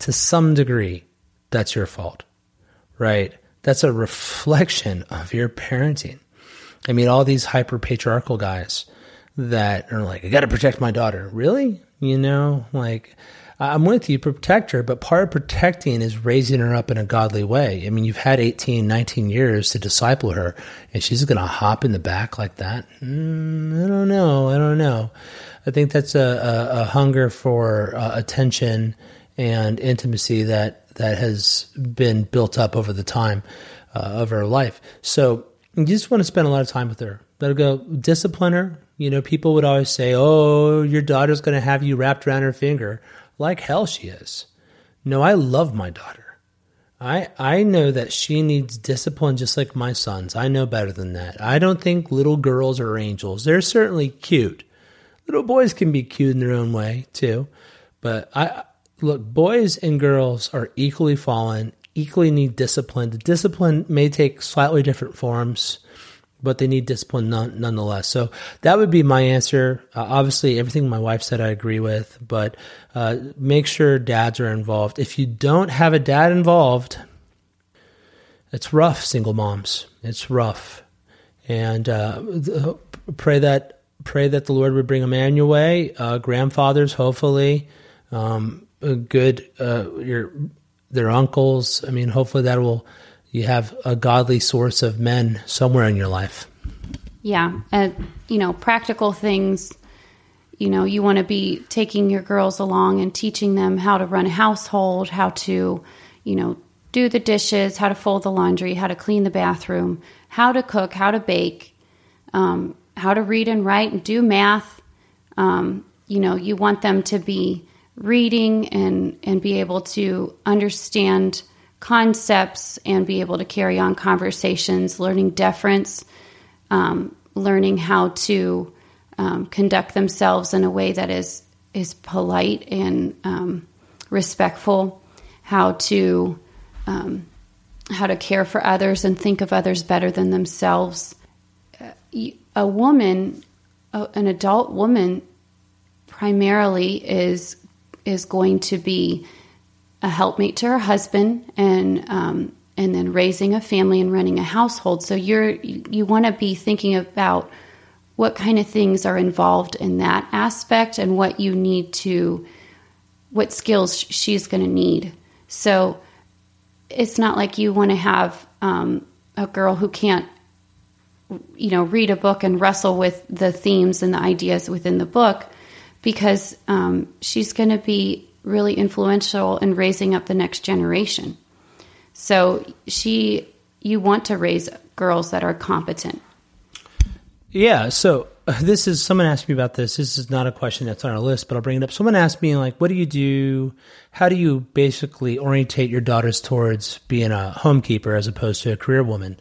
Speaker 1: to some degree, that's your fault, right? That's a reflection of your parenting. I mean, all these hyper patriarchal guys that are like, I got to protect my daughter. Really? You know, like I'm with you, protect her, but part of protecting is raising her up in a godly way. I mean, you've had 18, 19 years to disciple her, and she's going to hop in the back like that? Mm, I don't know. I don't know. I think that's a, a, a hunger for uh, attention and intimacy that, that has been built up over the time uh, of her life. So you just want to spend a lot of time with her. Let her go discipline her. You know, people would always say, oh, your daughter's going to have you wrapped around her finger like hell she is. No, I love my daughter. I I know that she needs discipline just like my sons. I know better than that. I don't think little girls are angels. They're certainly cute. Little boys can be cute in their own way too. But I look, boys and girls are equally fallen, equally need discipline. The discipline may take slightly different forms but they need discipline none, nonetheless. So that would be my answer. Uh, obviously, everything my wife said I agree with, but uh, make sure dads are involved. If you don't have a dad involved, it's rough, single moms. It's rough, and uh, pray that pray that the Lord would bring a man your way. Uh, grandfathers, hopefully, um, good uh, your their uncles. I mean, hopefully that will you have a godly source of men somewhere in your life.
Speaker 2: Yeah, and you know, practical things. You know, you want to be taking your girls along and teaching them how to run a household, how to, you know, do the dishes, how to fold the laundry, how to clean the bathroom, how to cook, how to bake, um, how to read and write and do math. Um, you know, you want them to be reading and and be able to understand concepts and be able to carry on conversations, learning deference, um, learning how to um, conduct themselves in a way that is is polite and um, respectful, how to um, how to care for others and think of others better than themselves. A woman, an adult woman, primarily is is going to be a helpmate to her husband and um, and then raising a family and running a household. So you're you want to be thinking about what kind of things are involved in that aspect and what you need to what skills she's going to need. So it's not like you want to have um, a girl who can't you know read a book and wrestle with the themes and the ideas within the book because um, she's going to be really influential in raising up the next generation. So she, you want to raise girls that are competent.
Speaker 1: Yeah. So this is someone asked me about this. This is not a question that's on our list, but I'll bring it up. Someone asked me like, what do you do? How do you basically orientate your daughters towards being a homekeeper as opposed to a career woman?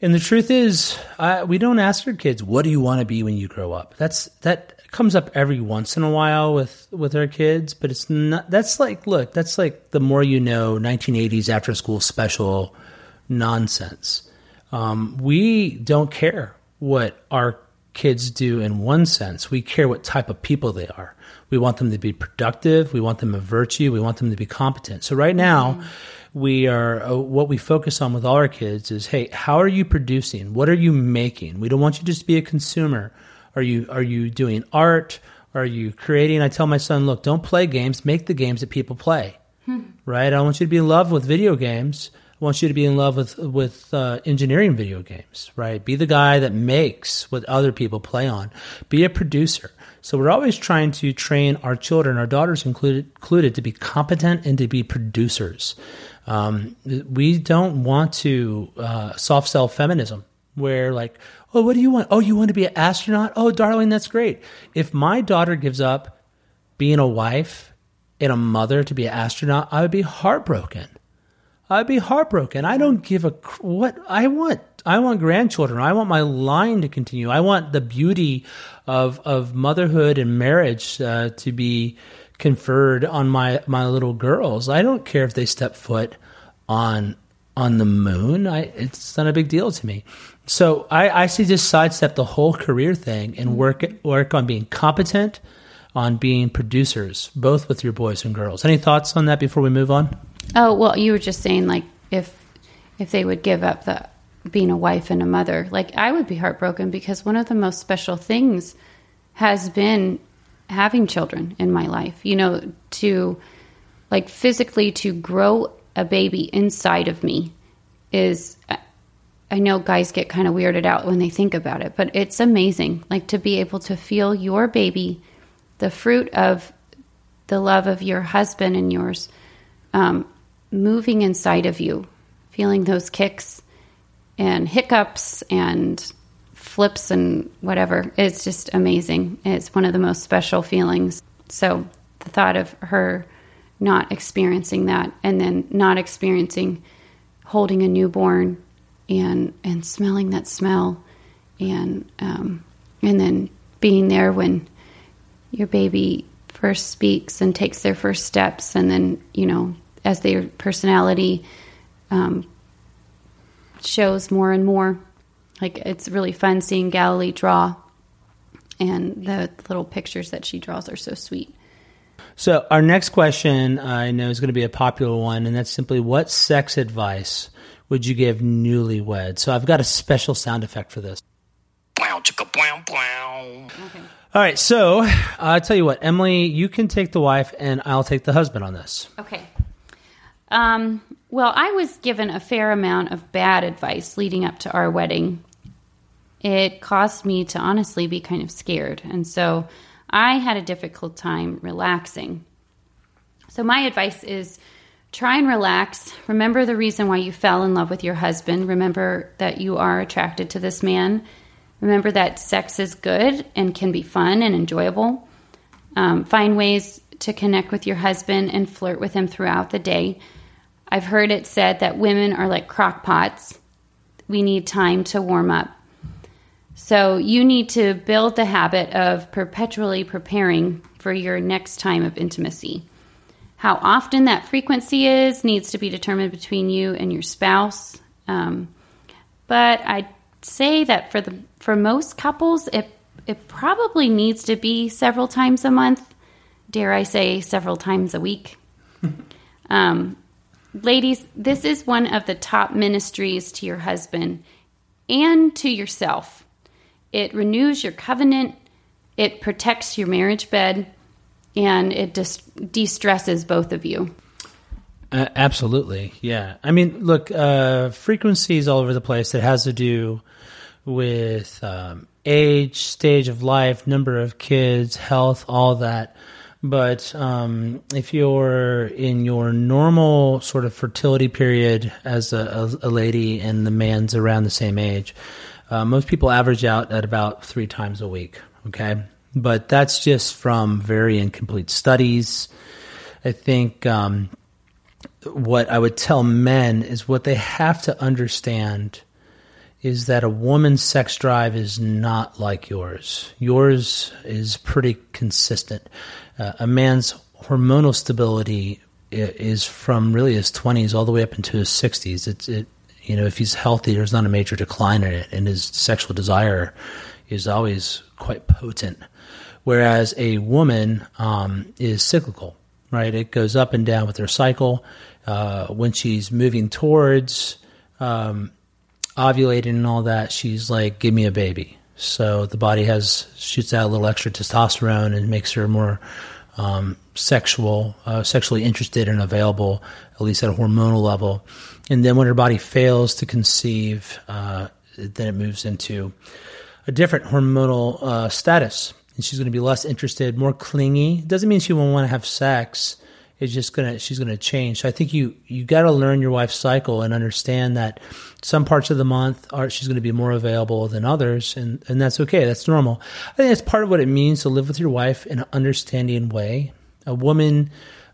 Speaker 1: And the truth is, I, we don't ask our kids, "What do you want to be when you grow up?" That's that comes up every once in a while with with our kids, but it's not. That's like, look, that's like the more you know, 1980s after school special nonsense. Um, we don't care what our kids do in one sense. We care what type of people they are. We want them to be productive. We want them to virtue. We want them to be competent. So right now. Mm-hmm we are uh, what we focus on with all our kids is hey how are you producing what are you making we don't want you just to be a consumer are you are you doing art are you creating i tell my son look don't play games make the games that people play hmm. right i want you to be in love with video games I want you to be in love with with uh, engineering video games, right? Be the guy that makes what other people play on. Be a producer. So we're always trying to train our children, our daughters included, included to be competent and to be producers. Um, we don't want to uh, soft sell feminism where like, oh, what do you want? Oh, you want to be an astronaut? Oh, darling, that's great. If my daughter gives up being a wife and a mother to be an astronaut, I would be heartbroken. I'd be heartbroken. I don't give a what I want. I want grandchildren. I want my line to continue. I want the beauty of of motherhood and marriage uh, to be conferred on my my little girls. I don't care if they step foot on on the moon. I, it's not a big deal to me. So I, I see just sidestep the whole career thing and mm-hmm. work work on being competent, on being producers, both with your boys and girls. Any thoughts on that before we move on?
Speaker 2: Oh well, you were just saying like if if they would give up the being a wife and a mother, like I would be heartbroken because one of the most special things has been having children in my life, you know, to like physically to grow a baby inside of me is I know guys get kind of weirded out when they think about it, but it's amazing like to be able to feel your baby the fruit of the love of your husband and yours um, moving inside of you, feeling those kicks and hiccups and flips and whatever. It's just amazing. It's one of the most special feelings. So the thought of her not experiencing that and then not experiencing holding a newborn and and smelling that smell and um, and then being there when your baby first speaks and takes their first steps and then you know as their personality um, shows more and more like it's really fun seeing Galilee draw, and the little pictures that she draws are so sweet.
Speaker 1: So our next question I know is going to be a popular one, and that's simply what sex advice would you give newlyweds? So I've got a special sound effect for this. Okay. All right, so I'll tell you what, Emily, you can take the wife, and I'll take the husband on this.
Speaker 2: Okay. Um, well, I was given a fair amount of bad advice leading up to our wedding it caused me to honestly be kind of scared. And so I had a difficult time relaxing. So, my advice is try and relax. Remember the reason why you fell in love with your husband. Remember that you are attracted to this man. Remember that sex is good and can be fun and enjoyable. Um, find ways to connect with your husband and flirt with him throughout the day. I've heard it said that women are like crock pots. We need time to warm up. So you need to build the habit of perpetually preparing for your next time of intimacy. How often that frequency is needs to be determined between you and your spouse. Um, but I'd say that for the for most couples, it it probably needs to be several times a month. Dare I say, several times a week. um, ladies, this is one of the top ministries to your husband and to yourself it renews your covenant, it protects your marriage bed, and it just de stresses both of you.
Speaker 1: Uh, absolutely. Yeah. I mean, look, uh, frequencies all over the place that has to do with um, age, stage of life, number of kids, health, all that. But um, if you're in your normal sort of fertility period as a, a, a lady and the man's around the same age, uh, most people average out at about three times a week. Okay. But that's just from very incomplete studies. I think um, what I would tell men is what they have to understand is that a woman's sex drive is not like yours. Yours is pretty consistent. Uh, a man's hormonal stability is from really his 20s all the way up into his 60s. It's it you know if he's healthy, there's not a major decline in it, and his sexual desire is always quite potent. Whereas a woman um, is cyclical, right? It goes up and down with her cycle. Uh, when she's moving towards um, ovulating and all that, she's like, "Give me a baby." So the body has shoots out a little extra testosterone and makes her more um, sexual, uh, sexually interested and available, at least at a hormonal level. And then when her body fails to conceive, uh, then it moves into a different hormonal uh, status, and she's going to be less interested, more clingy. Doesn't mean she won't want to have sex It's just gonna she's gonna change. So I think you you got to learn your wife's cycle and understand that some parts of the month are she's going to be more available than others, and and that's okay. That's normal. I think that's part of what it means to live with your wife in an understanding way. A woman.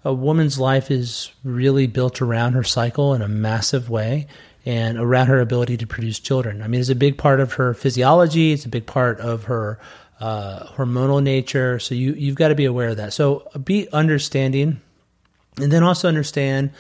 Speaker 1: A woman's life is really built around her cycle in a massive way and around her ability to produce children. I mean, it's a big part of her physiology. It's a big part of her uh, hormonal nature. So you you've got to be aware of that. So be understanding and then also understand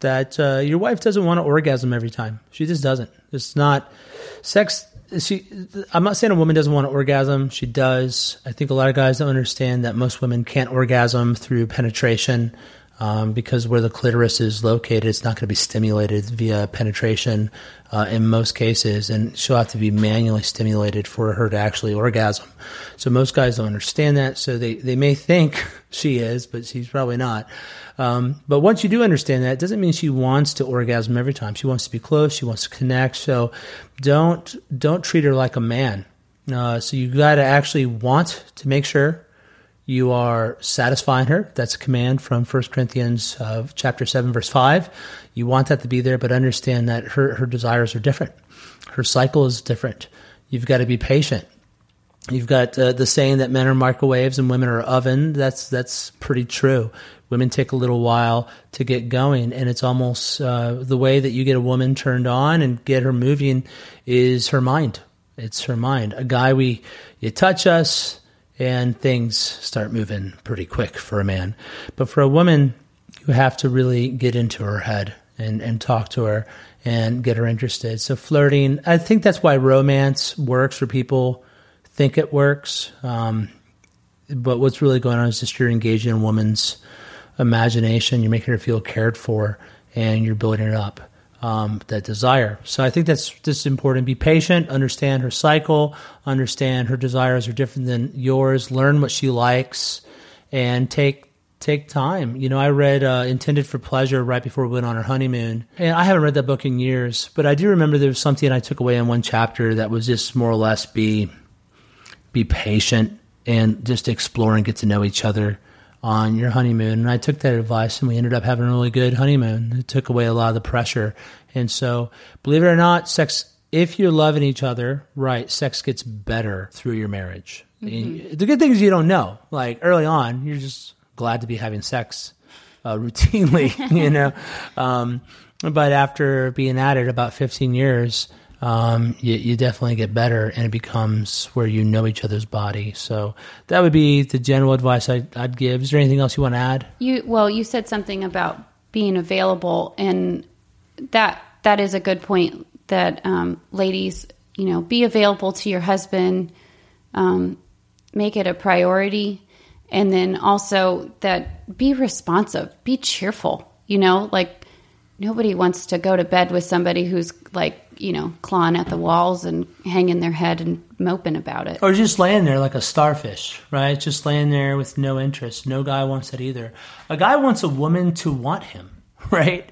Speaker 1: that uh, your wife doesn't want to orgasm every time. She just doesn't. It's not sex. She. I'm not saying a woman doesn't want to orgasm. She does. I think a lot of guys don't understand that most women can't orgasm through penetration um, because where the clitoris is located, it's not going to be stimulated via penetration uh, in most cases, and she'll have to be manually stimulated for her to actually orgasm. So most guys don't understand that, so they, they may think she is, but she's probably not. Um, but once you do understand that, it doesn't mean she wants to orgasm every time. She wants to be close. She wants to connect. So don't don't treat her like a man. Uh, so you got to actually want to make sure you are satisfying her. That's a command from 1 Corinthians uh, chapter 7, verse 5. You want that to be there, but understand that her, her desires are different. Her cycle is different. You've got to be patient. You've got uh, the saying that men are microwaves and women are oven. That's that's pretty true. Women take a little while to get going, and it's almost uh, the way that you get a woman turned on and get her moving is her mind. It's her mind. A guy, we you touch us, and things start moving pretty quick for a man. But for a woman, you have to really get into her head and, and talk to her and get her interested. So flirting, I think that's why romance works for people think it works. Um, but what's really going on is just you're engaging a woman's imagination, you're making her feel cared for, and you're building it up um, that desire. So I think that's just important. Be patient, understand her cycle, understand her desires are different than yours. Learn what she likes, and take take time. You know, I read uh, Intended for Pleasure right before we went on our honeymoon, and I haven't read that book in years, but I do remember there was something I took away in one chapter that was just more or less be be patient and just explore and get to know each other on your honeymoon. And I took that advice and we ended up having a really good honeymoon. It took away a lot of the pressure. And so, believe it or not, sex, if you're loving each other, right, sex gets better through your marriage. Mm-hmm. The good thing is you don't know. Like early on, you're just glad to be having sex uh, routinely, you know. Um, but after being at it about 15 years, um, you, you, definitely get better and it becomes where you know each other's body. So that would be the general advice I'd, I'd, give. Is there anything else you want to add?
Speaker 2: You well, you said something about being available, and that that is a good point. That um, ladies, you know, be available to your husband, um, make it a priority, and then also that be responsive, be cheerful. You know, like nobody wants to go to bed with somebody who's like you know clawing at the walls and hanging their head and moping about it
Speaker 1: or just laying there like a starfish right just laying there with no interest no guy wants that either a guy wants a woman to want him right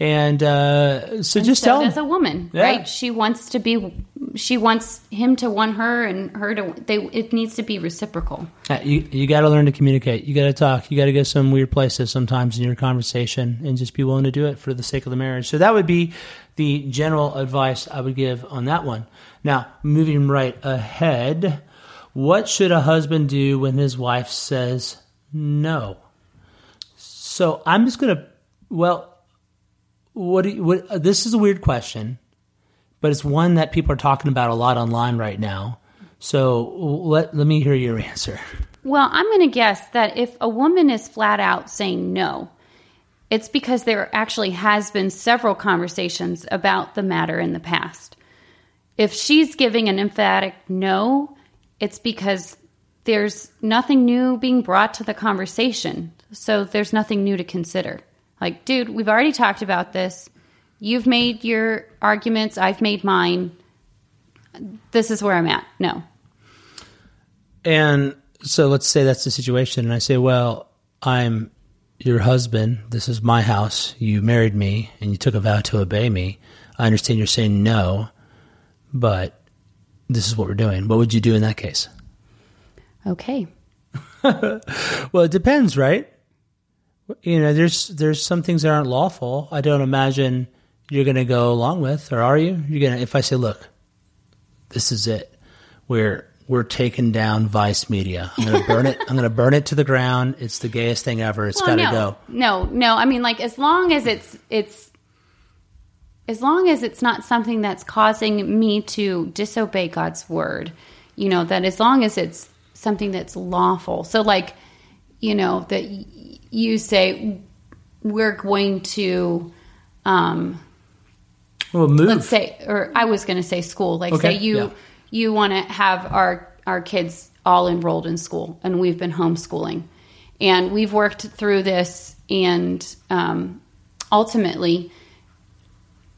Speaker 1: and uh, so
Speaker 2: and
Speaker 1: just
Speaker 2: so
Speaker 1: tell
Speaker 2: does a woman
Speaker 1: yeah.
Speaker 2: right she wants to be she wants him to want her and her to they it needs to be reciprocal
Speaker 1: You you got to learn to communicate. You got to talk. You got to go some weird places sometimes in your conversation, and just be willing to do it for the sake of the marriage. So that would be the general advice I would give on that one. Now, moving right ahead, what should a husband do when his wife says no? So I'm just gonna. Well, what do you, what? This is a weird question, but it's one that people are talking about a lot online right now. So let let me hear your answer.
Speaker 2: Well, I'm going to guess that if a woman is flat out saying no, it's because there actually has been several conversations about the matter in the past. If she's giving an emphatic no, it's because there's nothing new being brought to the conversation. So there's nothing new to consider. Like, dude, we've already talked about this. You've made your arguments, I've made mine. This is where I'm at. No.
Speaker 1: And so let's say that's the situation, and I say, well, I'm your husband. This is my house. You married me, and you took a vow to obey me. I understand you're saying no, but this is what we're doing. What would you do in that case?
Speaker 2: Okay.
Speaker 1: Well, it depends, right? You know, there's there's some things that aren't lawful. I don't imagine you're going to go along with, or are you? You're going to if I say, look, this is it. We're we're taking down Vice Media. I'm going to burn it. I'm going to burn it to the ground. It's the gayest thing ever. It's
Speaker 2: Well,
Speaker 1: got to
Speaker 2: no,
Speaker 1: go.
Speaker 2: No, no. I mean, like as long as it's it's as long as it's not something that's causing me to disobey God's word, you know, that as long as it's something that's lawful. So, like, you know, that y- you say we're going to. um
Speaker 1: Well, move.
Speaker 2: let's say or i was going to say school like
Speaker 1: Okay,
Speaker 2: say you
Speaker 1: yeah.
Speaker 2: You want to have our our kids all enrolled in school and we've been homeschooling. And we've worked through this and um, ultimately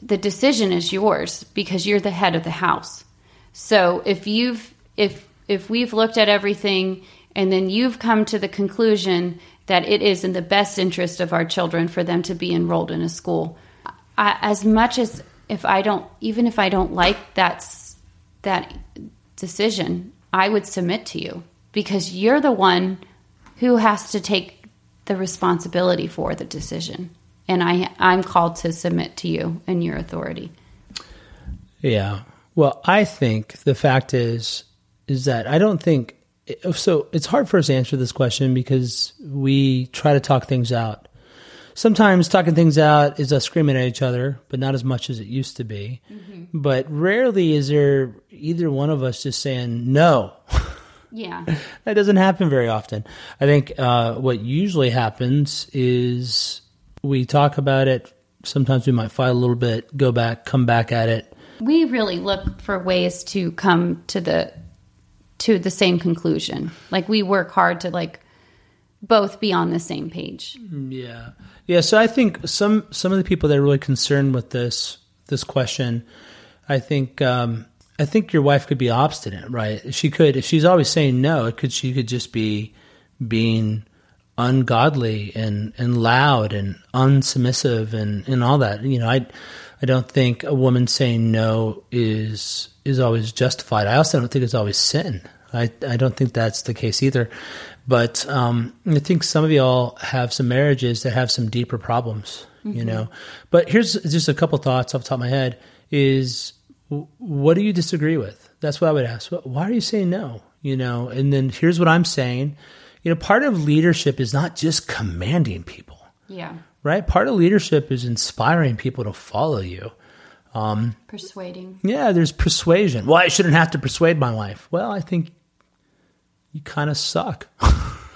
Speaker 2: the decision is yours because you're the head of the house. So if you've if if we've looked at everything and then you've come to the conclusion that it is in the best interest of our children for them to be enrolled in a school I, as much as if I don't, even if I don't like that that decision, I would submit to you because you're the one who has to take the responsibility for the decision, and I I'm called to submit to you and your authority.
Speaker 1: Yeah. Well, I think the fact is is that I don't think so. It's hard for us to answer this question because we try to talk things out. Sometimes talking things out is us screaming at each other, but not as much as it used to be. Mm-hmm. But rarely is there either one of us just saying no.
Speaker 2: Yeah,
Speaker 1: that doesn't happen very often. I think uh, what usually happens is we talk about it. Sometimes we might fight a little bit, go back, come back at it,
Speaker 2: we really look for ways to come to the to the same conclusion. Like we work hard to like both be on the same page.
Speaker 1: Yeah, yeah. So I think some some of the people that are really concerned with this this question, I think um, I think your wife could be obstinate, right? She could if she's always saying no. It could she could just be being ungodly and and loud and unsubmissive and and all that. You know, I I don't think a woman saying no is is always justified. I also don't think it's always sin. I I don't think that's the case either. But um, I think some of y'all have some marriages that have some deeper problems, you know. But here's just a couple thoughts off the top of my head: is what do you disagree with? That's what I would ask. Why are you saying no? You know, and then here's what I'm saying. You know, part of leadership is not just commanding people,
Speaker 2: Yeah,
Speaker 1: right? Part of leadership is inspiring people to follow you.
Speaker 2: Um, persuading.
Speaker 1: Yeah, there's persuasion. Well, I shouldn't have to persuade my wife. Well, I think you kind of suck.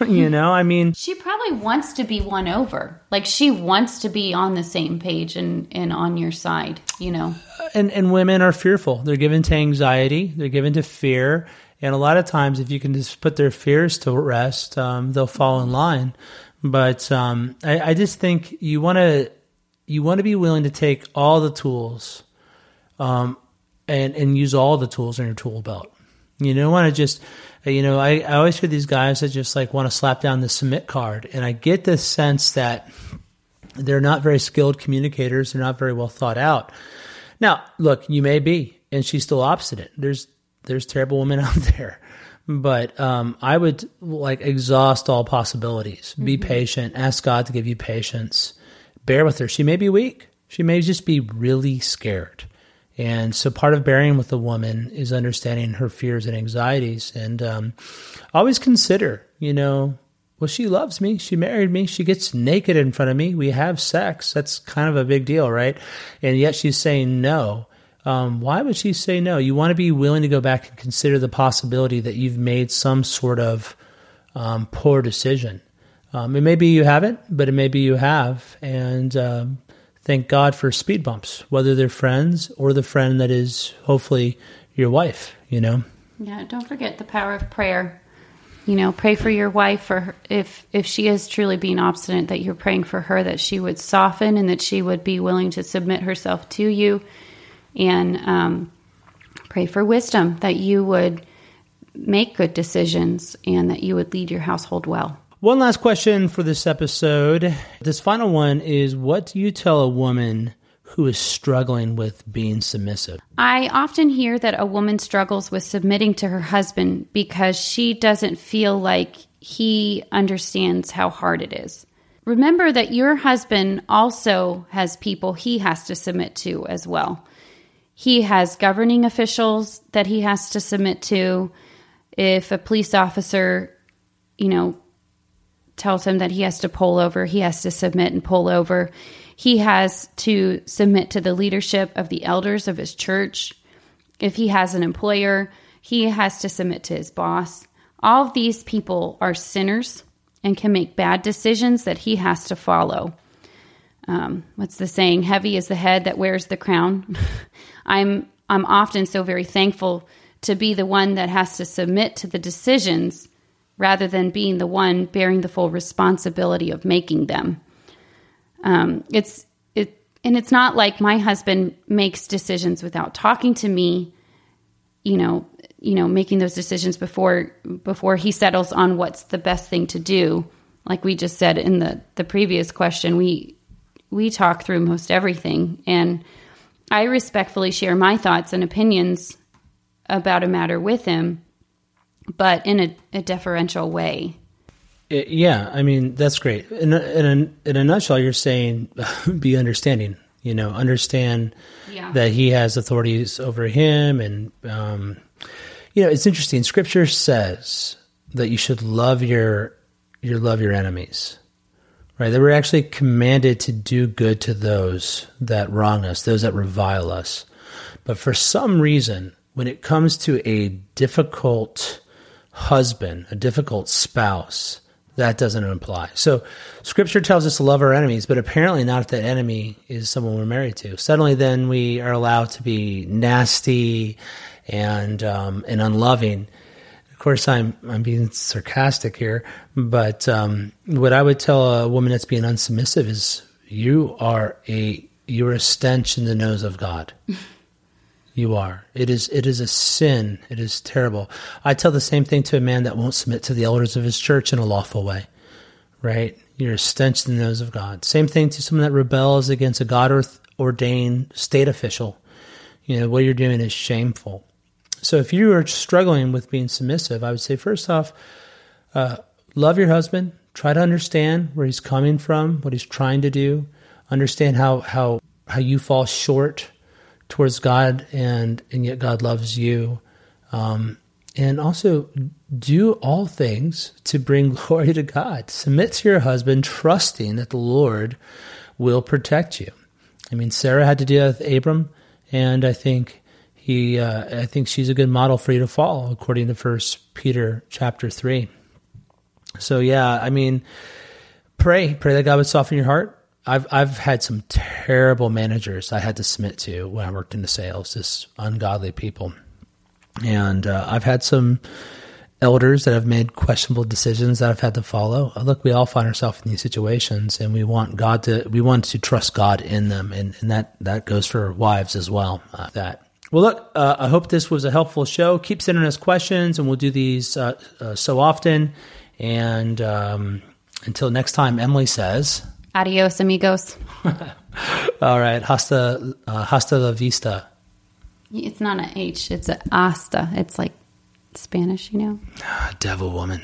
Speaker 1: you know, I mean,
Speaker 2: She probably wants to be won over. Like she wants to be on the same page and and on your side. You know.
Speaker 1: and and women are fearful. They're given to anxiety. They're given to fear. And a lot of times, if you can just put their fears to rest, um, they'll fall in line. But um, I, I just think you want to you want to be willing to take all the tools, um, and and use all the tools in your tool belt. You don't want to just, you know, I, I always hear these guys that just like want to slap down the submit card, and I get this sense that they're not very skilled communicators. They're not very well thought out. Now, look, you may be, and she's still obstinate. There's there's terrible women out there, but um, I would like exhaust all possibilities. Be
Speaker 2: Mm-hmm.
Speaker 1: patient. Ask God to give you patience. Bear with her. She may be weak. She may just be really scared. And so part of bearing with a woman is understanding her fears and anxieties. And um, always consider, you know, well, she loves me. She married me. She gets naked in front of me. We have sex. That's kind of a big deal, right? And yet she's saying no. Um, why would she say no? You want to be willing to go back and consider the possibility that you've made some sort of um, poor decision. Um, and maybe you haven't, but it maybe you have. And um, thank God for speed bumps, whether they're friends or the friend that is hopefully your wife, you know?
Speaker 2: Yeah, don't forget the power of prayer. You know, pray for your wife her, if if she is truly being obstinate that you're praying for her that she would soften and that she would be willing to submit herself to you and um, pray for wisdom that you would make good decisions and that you would lead your household well.
Speaker 1: One last question for this episode. This final one is what do you tell a woman who is struggling with being submissive?
Speaker 2: I often hear that a woman struggles with submitting to her husband because she doesn't feel like he understands how hard it is. Remember that your husband also has people he has to submit to as well. He has governing officials that he has to submit to. If a police officer, you know, tells him that he has to pull over, he has to submit and pull over. He has to submit to the leadership of the elders of his church. If he has an employer, he has to submit to his boss. All of these people are sinners and can make bad decisions that he has to follow. Um, what's the saying? Heavy is the head that wears the crown. I'm I'm often so very thankful to be the one that has to submit to the decisions rather than being the one bearing the full responsibility of making them. Um, it's it, and it's not like my husband makes decisions without talking to me. You know, you know, making those decisions before before he settles on what's the best thing to do. Like we just said in the the previous question, we we talk through most everything, and I respectfully share my thoughts and opinions about a matter with him, but in a, a deferential way.
Speaker 1: It- yeah, I mean that's great. In a, in a in a nutshell, you're saying be understanding. You know, understand
Speaker 2: Yeah.
Speaker 1: that he has authorities over him, and um, you know it's interesting. Scripture says that you should love your your love your enemies. Right? That we're actually commanded to do good to those that wrong us, those that revile us. But for some reason, when it comes to a difficult husband, a difficult spouse, that doesn't apply. So scripture tells us to love our enemies, but apparently not if that enemy is someone we're married to. Suddenly then we are allowed to be nasty and um, and unloving. Of course, I'm I'm being sarcastic here, but um, what I would tell a woman that's being unsubmissive is you are a you're a stench in the nose of God. You are. It is. It is a sin. It is terrible. I tell the same thing to a man that won't submit to the elders of his church in a lawful way. Right? You're a stench in the nose of God. Same thing to someone that rebels against a God ordained state official. You know what you're doing is shameful. So if you are struggling with being submissive, I would say first off, uh, love your husband. Try to understand where he's coming from, what he's trying to do. Understand how how how you fall short towards God, and and yet God loves you. Um, and also do all things to bring glory to God. Submit to your husband, trusting that the Lord will protect you. I mean, Sarah had to deal with Abram, and I think he, uh, I think she's a good model for you to follow, according to First Peter chapter three. So yeah, I mean, pray, pray that God would soften your heart. I've I've had some terrible managers I had to submit to when I worked in the sales, just ungodly people, and uh, I've had some elders that have made questionable decisions that I've had to follow. Uh, Look, we all find ourselves in these situations, and we want God to we want to trust God in them, and, and that that goes for wives as well. Uh, that. Well, look, uh, I hope this was a helpful show. Keep sending us questions, and we'll do these uh, uh, so often. And um, until next time, Emily says.
Speaker 2: Adios, amigos.
Speaker 1: All right. Hasta, uh, hasta la vista.
Speaker 2: It's not an H, it's a hasta. It's like Spanish, you know?
Speaker 1: Ah, devil woman.